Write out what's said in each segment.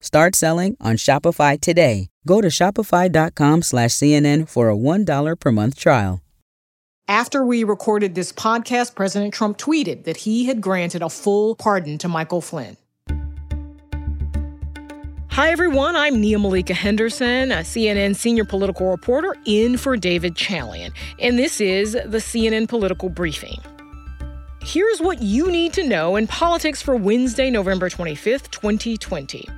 Start selling on Shopify today. Go to shopify.com slash CNN for a $1 per month trial. After we recorded this podcast, President Trump tweeted that he had granted a full pardon to Michael Flynn. Hi, everyone. I'm Nia Malika Henderson, a CNN senior political reporter in for David Chalian. And this is the CNN Political Briefing. Here's what you need to know in politics for Wednesday, November 25th, 2020.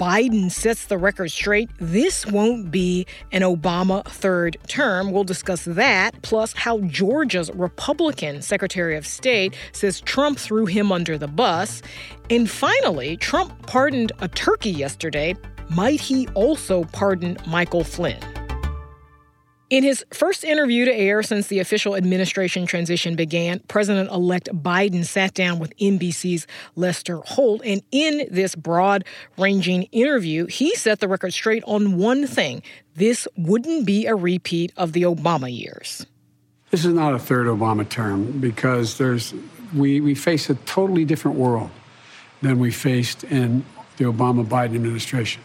Biden sets the record straight, this won't be an Obama third term. We'll discuss that, plus how Georgia's Republican Secretary of State says Trump threw him under the bus. And finally, Trump pardoned a turkey yesterday. Might he also pardon Michael Flynn? In his first interview to air since the official administration transition began, President elect Biden sat down with NBC's Lester Holt. And in this broad ranging interview, he set the record straight on one thing this wouldn't be a repeat of the Obama years. This is not a third Obama term because there's, we, we face a totally different world than we faced in the Obama Biden administration.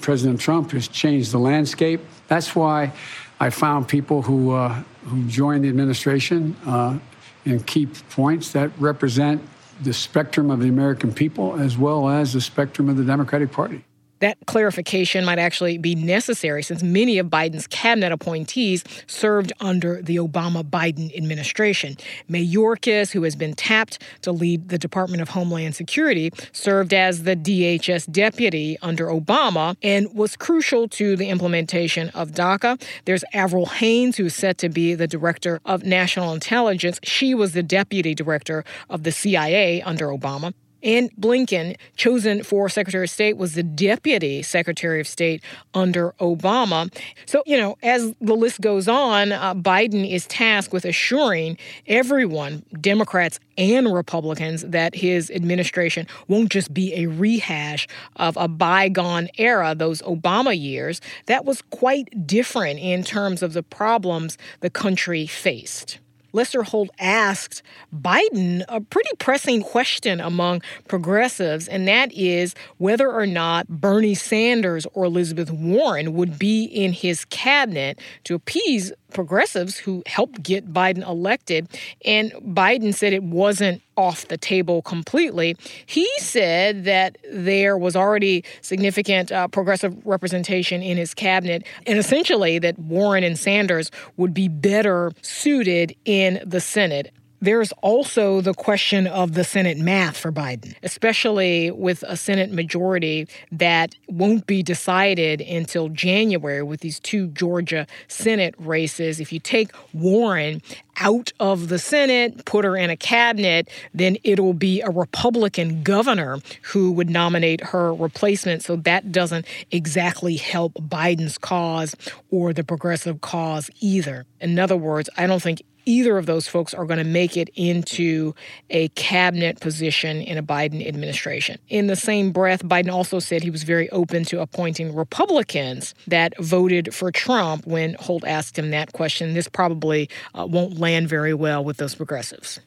President Trump has changed the landscape. That's why I found people who, uh, who joined the administration uh, in key points that represent the spectrum of the American people as well as the spectrum of the Democratic Party. That clarification might actually be necessary since many of Biden's cabinet appointees served under the Obama Biden administration. Mayorkas, who has been tapped to lead the Department of Homeland Security, served as the DHS deputy under Obama and was crucial to the implementation of DACA. There's Avril Haines, who is set to be the director of national intelligence. She was the deputy director of the CIA under Obama. And Blinken, chosen for Secretary of State, was the deputy Secretary of State under Obama. So, you know, as the list goes on, uh, Biden is tasked with assuring everyone, Democrats and Republicans, that his administration won't just be a rehash of a bygone era, those Obama years. That was quite different in terms of the problems the country faced. Lester Holt asked Biden a pretty pressing question among progressives, and that is whether or not Bernie Sanders or Elizabeth Warren would be in his cabinet to appease progressives who helped get Biden elected. And Biden said it wasn't off the table completely. He said that there was already significant uh, progressive representation in his cabinet, and essentially that Warren and Sanders would be better suited in the Senate. There's also the question of the Senate math for Biden, especially with a Senate majority that won't be decided until January with these two Georgia Senate races. If you take Warren out of the Senate, put her in a cabinet, then it'll be a Republican governor who would nominate her replacement. So that doesn't exactly help Biden's cause or the progressive cause either. In other words, I don't think either of those folks are going to make it into a cabinet position in a Biden administration. In the same breath, Biden also said he was very open to appointing Republicans that voted for Trump when Holt asked him that question. This probably uh, won't land very well with those progressives.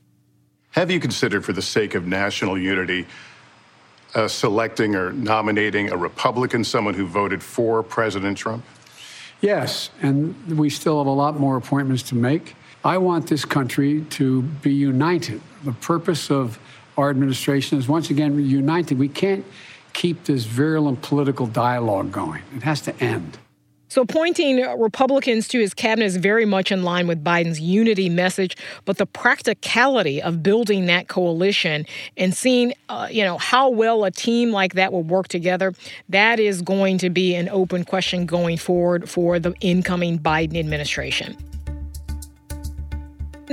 Have you considered, for the sake of national unity, uh, selecting or nominating a Republican, someone who voted for President Trump? Yes, and we still have a lot more appointments to make. I want this country to be united. The purpose of our administration is once again united. We can't keep this virulent political dialogue going. It has to end. So, appointing Republicans to his cabinet is very much in line with Biden's unity message, but the practicality of building that coalition and seeing, uh, you know, how well a team like that will work together, that is going to be an open question going forward for the incoming Biden administration.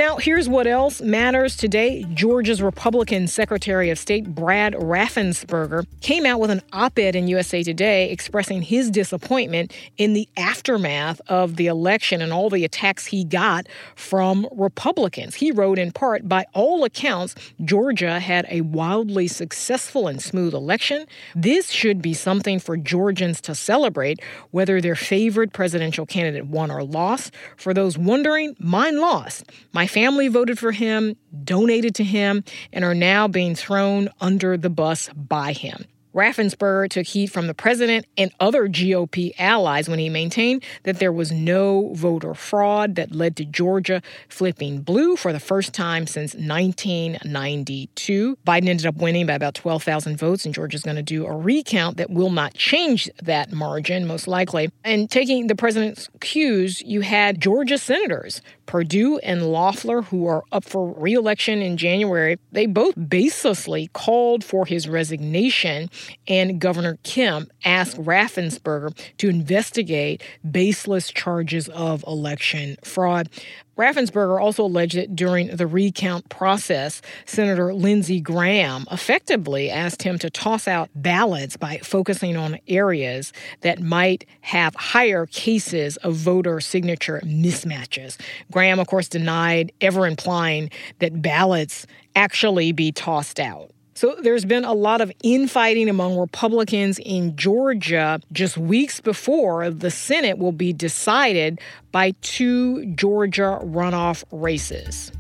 Now, here's what else matters today. Georgia's Republican Secretary of State Brad Raffensperger came out with an op ed in USA Today expressing his disappointment in the aftermath of the election and all the attacks he got from Republicans. He wrote in part, By all accounts, Georgia had a wildly successful and smooth election. This should be something for Georgians to celebrate, whether their favored presidential candidate won or lost. For those wondering, mine lost. My family voted for him, donated to him, and are now being thrown under the bus by him. Raffensperger took heat from the president and other GOP allies when he maintained that there was no voter fraud that led to Georgia flipping blue for the first time since 1992. Biden ended up winning by about 12,000 votes, and Georgia's going to do a recount that will not change that margin, most likely. And taking the president's cues, you had Georgia senators Perdue and Loeffler, who are up for reelection in January, they both baselessly called for his resignation, and Governor Kemp asked Raffensperger to investigate baseless charges of election fraud. Raffensperger also alleged that during the recount process, Senator Lindsey Graham effectively asked him to toss out ballots by focusing on areas that might have higher cases of voter signature mismatches. Graham, of course, denied ever implying that ballots actually be tossed out. So there's been a lot of infighting among Republicans in Georgia just weeks before the Senate will be decided by two Georgia runoff races.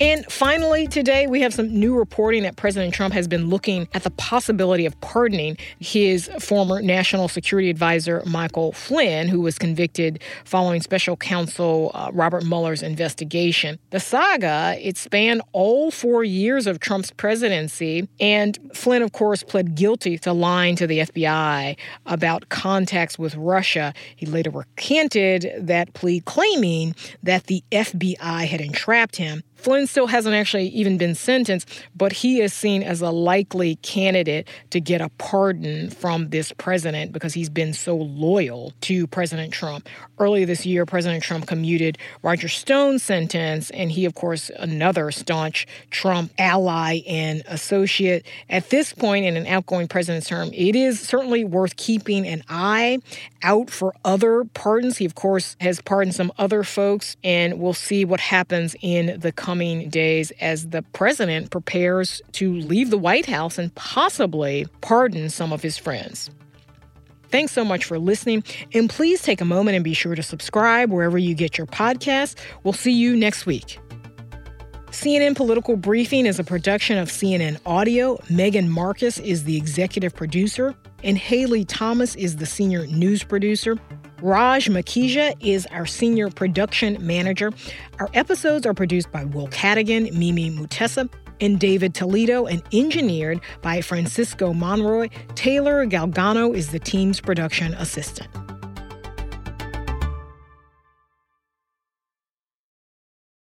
And finally, today we have some new reporting that President Trump has been looking at the possibility of pardoning his former national security advisor, Michael Flynn, who was convicted following special counsel uh, Robert Mueller's investigation. The saga, it spanned all four years of Trump's presidency, and Flynn, of course, pled guilty to lying to the FBI about contacts with Russia. He later recanted that plea, claiming that the FBI had entrapped him. Flynn still hasn't actually even been sentenced, but he is seen as a likely candidate to get a pardon from this president because he's been so loyal to President Trump. Earlier this year, President Trump commuted Roger Stone's sentence, and he, of course, another staunch Trump ally and associate. At this point in an outgoing president's term, it is certainly worth keeping an eye out for other pardons. He, of course, has pardoned some other folks, and we'll see what happens in the coming days as the president prepares to leave the White House and possibly pardon some of his friends. Thanks so much for listening, and please take a moment and be sure to subscribe wherever you get your podcasts. We'll see you next week. CNN Political Briefing is a production of CNN Audio. Megan Marcus is the executive producer, and Haley Thomas is the senior news producer. Raj Makhija is our senior production manager. Our episodes are produced by Will Cadigan, Mimi Mutessa, and David Toledo and engineered by Francisco Monroy. Taylor Galgano is the team's production assistant.